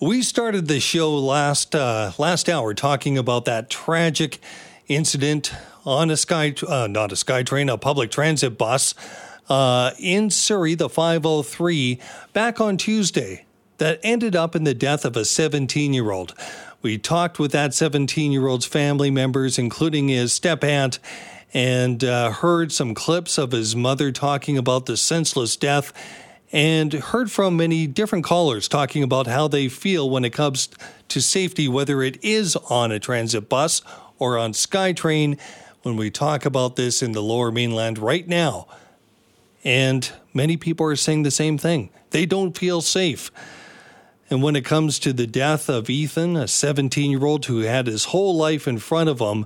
We started the show last uh, last hour talking about that tragic incident on a sky uh, not a SkyTrain, a public transit bus uh, in Surrey, the 503, back on Tuesday that ended up in the death of a 17 year old. We talked with that 17 year old's family members, including his step aunt, and uh, heard some clips of his mother talking about the senseless death and heard from many different callers talking about how they feel when it comes to safety, whether it is on a transit bus or on SkyTrain, when we talk about this in the lower mainland right now. And many people are saying the same thing. They don't feel safe. And when it comes to the death of Ethan, a 17 year old who had his whole life in front of him,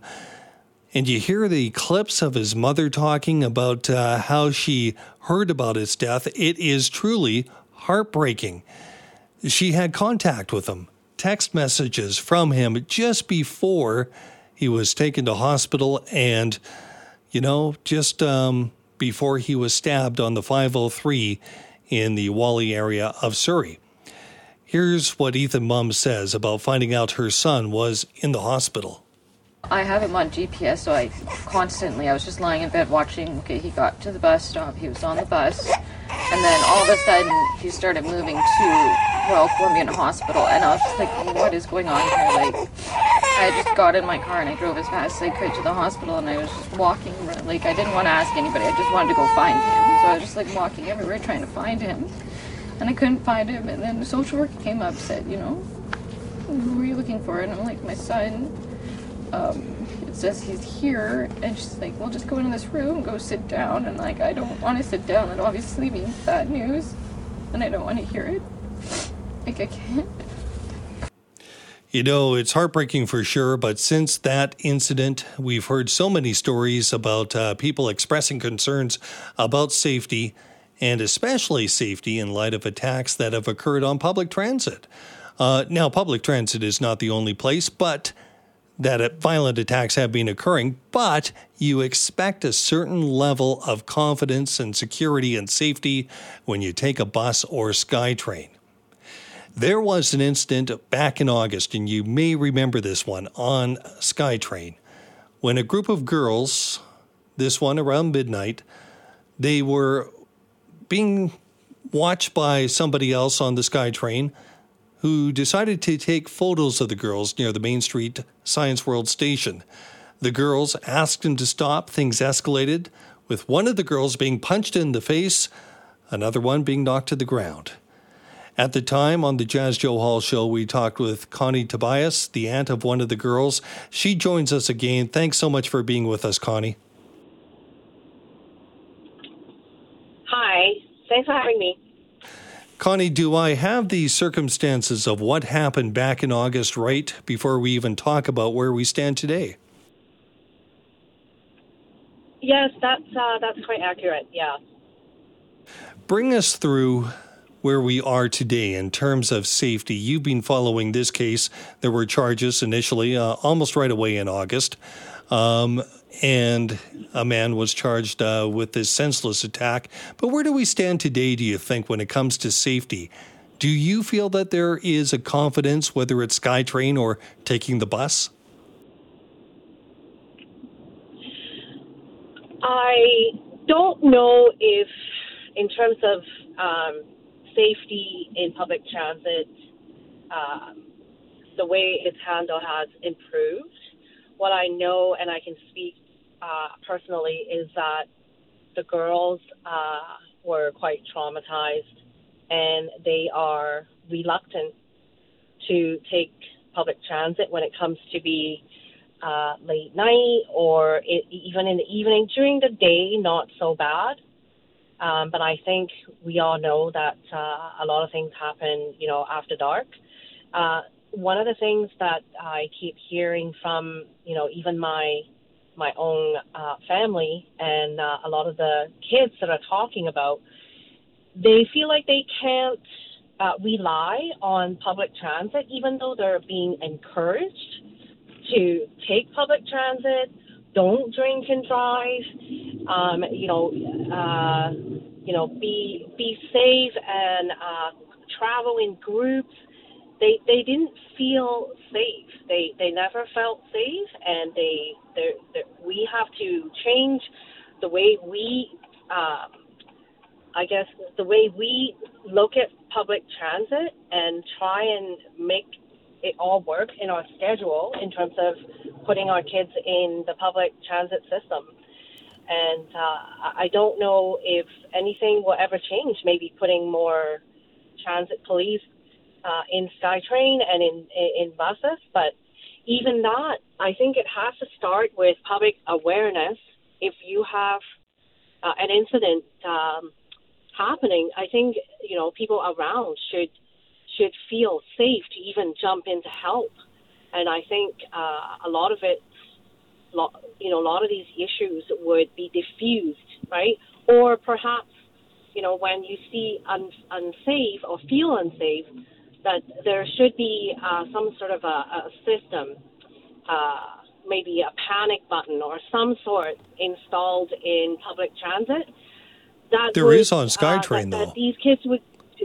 and you hear the clips of his mother talking about uh, how she heard about his death, it is truly heartbreaking. She had contact with him, text messages from him just before he was taken to hospital, and, you know, just um, before he was stabbed on the 503 in the Whalley area of Surrey. Here's what Ethan Mum says about finding out her son was in the hospital. I have him on GPS, so I constantly, I was just lying in bed watching. Okay, he got to the bus stop, he was on the bus, and then all of a sudden he started moving to Royal Columbian Hospital, and I was just like, what is going on here? Like, I just got in my car and I drove as fast as I could to the hospital, and I was just walking, like, I didn't want to ask anybody, I just wanted to go find him. So I was just like walking everywhere trying to find him, and I couldn't find him, and then the social worker came up said, you know, who are you looking for? And I'm like, my son um, it says he's here, and she's like, well, just go into this room, go sit down, and like, I don't want to sit down. That obviously means bad news, and I don't want to hear it. Like, I can't. You know, it's heartbreaking for sure, but since that incident, we've heard so many stories about uh, people expressing concerns about safety, and especially safety in light of attacks that have occurred on public transit. Uh, now, public transit is not the only place, but that violent attacks have been occurring, but you expect a certain level of confidence and security and safety when you take a bus or SkyTrain. There was an incident back in August, and you may remember this one on SkyTrain, when a group of girls, this one around midnight, they were being watched by somebody else on the SkyTrain who decided to take photos of the girls near the Main Street Science World station. The girls asked him to stop. Things escalated, with one of the girls being punched in the face, another one being knocked to the ground. At the time on the Jas Johal show, we talked with Connie Tobias, the aunt of one of the girls. She joins us again. Thanks so much for being with us, Connie. Hi. Thanks for having me. Connie, do I have the circumstances of what happened back in August right before we even talk about where we stand today? Yes, that's uh, that's quite accurate. Yeah. Bring us through where we are today in terms of safety. You've been following this case. There were charges initially, uh, almost right away in August. Um, and a man was charged uh, with this senseless attack. But where do we stand today, do you think, when it comes to safety? Do you feel that there is a confidence, whether it's SkyTrain or taking the bus? I don't know if, in terms of um, safety in public transit, uh, the way it's handled has improved what I know and I can speak uh, personally is that the girls uh, were quite traumatized and they are reluctant to take public transit when it comes to be uh, late night or it, even in the evening. During the day, not so bad. Um, but I think we all know that uh, a lot of things happen, you know, after dark. Uh, one of the things that I keep hearing from, you know, even my my own uh, family and uh, a lot of the kids that are talking about, they feel like they can't uh, rely on public transit, even though they're being encouraged to take public transit. Don't drink and drive. Um, you know, uh, you know, be be safe and uh, travel in groups they they didn't feel safe. They they never felt safe, and they they we have to change the way we. Um, I guess the way we look at public transit and try and make it all work in our schedule in terms of putting our kids in the public transit system. And uh, I don't know if anything will ever change. Maybe putting more transit police uh, in SkyTrain and in, in buses, but even that, I think it has to start with public awareness. If you have uh, an incident um, happening, I think you know people around should should feel safe to even jump in to help. And I think uh, a lot of it, you know, a lot of these issues would be diffused, right? Or perhaps, you know, when you see un- unsafe or feel unsafe, that there should be uh, some sort of a, a system, uh, maybe a panic button or some sort installed in public transit. That there would, is on SkyTrain, uh, that, though. That these kids would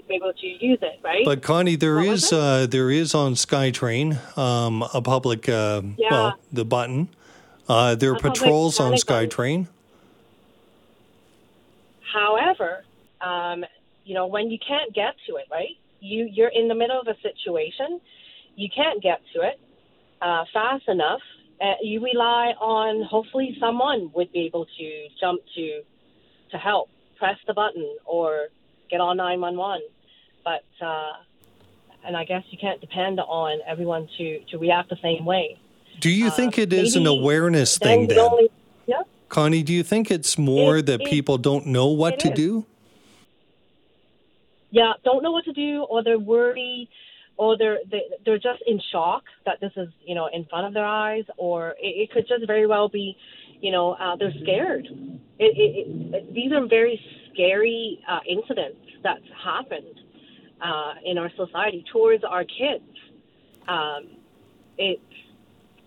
be able to use it, right? But Connie, there what is uh, there is on SkyTrain um, a public uh, yeah. well the button. Uh, there are patrols on SkyTrain. However, um, you know when you can't get to it, right? You you're in the middle of a situation, you can't get to it uh, fast enough. Uh, you rely on hopefully someone would be able to jump to to help, press the button, or get on 911. But, uh, and I guess you can't depend on everyone to, to react the same way. Do you uh, think it is an awareness thing then? Only, yeah. Connie, do you think it's more it, that it, people don't know what to is. do? Yeah, don't know what to do, or they're worried, or they're they, are they are just in shock that this is you know in front of their eyes, or it, it could just very well be, you know, uh, they're scared. It, these are very scary uh, incidents that's happened uh, in our society towards our kids. Um, it's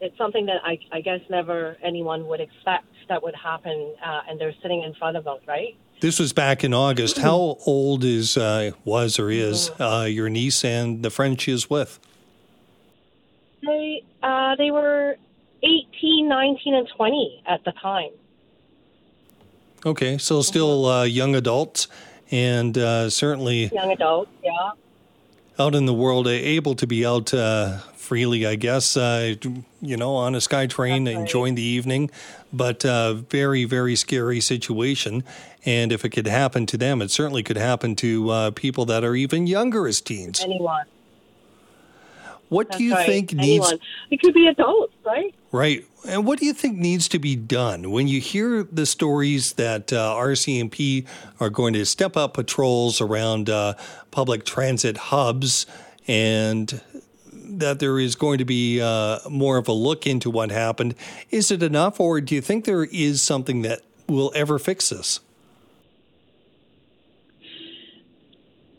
it's something that I, I guess never anyone would expect that would happen, uh, and they're sitting in front of us, right? This was back in August. How old is uh, was or is mm-hmm. uh, your niece and the friend she is with? They uh, they were 18, 19, and 20 at the time. Okay, so still mm-hmm. uh, young adults and uh, certainly young adults, yeah. Out in the world, able to be out uh, freely, I guess. Uh, you know, on a SkyTrain, right. enjoying the evening, but uh, very, very scary situation. And if it could happen to them, it certainly could happen to uh, people that are even younger as teens. Anyone. What That's do you right. think Anyone. needs? It could be adults, right? Right. And what do you think needs to be done when you hear the stories that uh, RCMP are going to step up patrols around uh, public transit hubs and that there is going to be uh, more of a look into what happened? Is it enough, or do you think there is something that will ever fix this?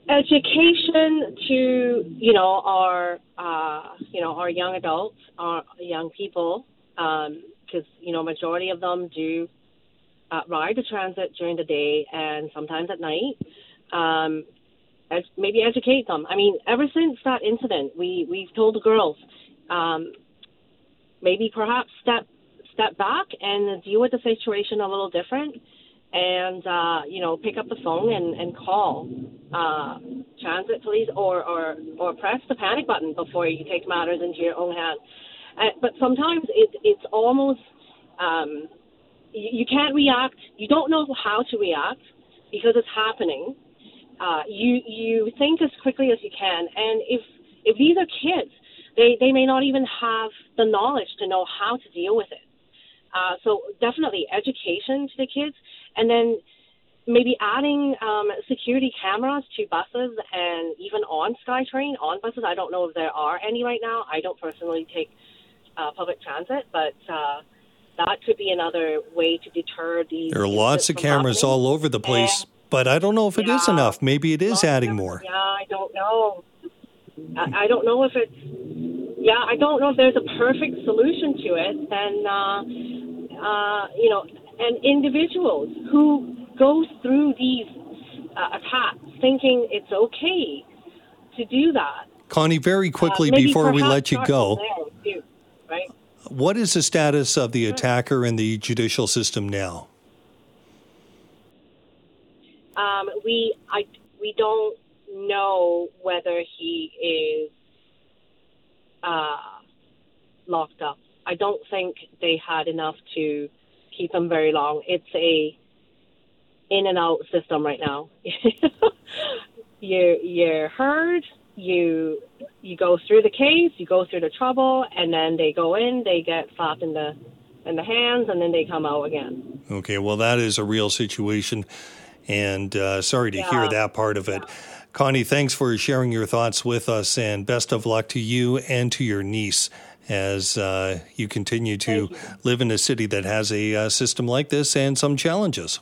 Education to you know our uh, you know our young adults, our young people, because um, you know majority of them do uh, ride the transit during the day and sometimes at night. Um, as, maybe educate them. I mean, ever since that incident, we we've told the girls um, maybe perhaps step step back and deal with the situation a little different and uh, you know pick up the phone and, and call uh, transit police or, or or press the panic button before you take matters into your own hands. Uh, but sometimes it, it's almost um, you, you can't react. You don't know how to react because it's happening. Uh, you you think as quickly as you can, and if if these are kids, they they may not even have the knowledge to know how to deal with it. Uh, so definitely education to the kids, and then maybe adding um, security cameras to buses and even on SkyTrain on buses. I don't know if there are any right now. I don't personally take uh, public transit, but uh, that could be another way to deter these. There are lots of cameras happening. all over the place, and, but I don't know if it yeah, is enough. Maybe it is adding more. Yeah, I don't know. I, I don't know if it's. Yeah, I don't know if there's a perfect solution to it. Then, uh, uh, you know, and individuals who go through these uh, attacks thinking it's okay to do that. Connie, very quickly uh, before we let you go, too, right? what is the status of the attacker in the judicial system now? Um, we I we don't know whether he is uh, locked up. I don't think they had enough to keep him very long. It's a in and out system right now. you you're heard, you you go through the case, you go through the trouble, and then they go in, they get slapped in the in the hands, and then they come out again. Okay, well that is a real situation, and uh, sorry to yeah. hear that part of it. Yeah. Connie, thanks for sharing your thoughts with us, and best of luck to you and to your niece as uh, you continue to you. live in a city that has a uh, system like this and some challenges.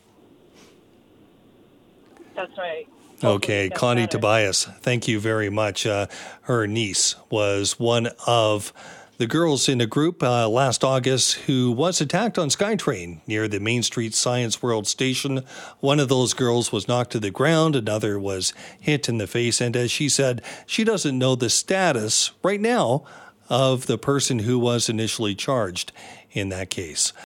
That's right. Okay, Connie better. Tobias, thank you very much. Uh, her niece was one of the girls in a group uh, last August who was attacked on SkyTrain near the Main Street Science World station. One of those girls was knocked to the ground, another was hit in the face, and as she said, she doesn't know the status right now of the person who was initially charged in that case.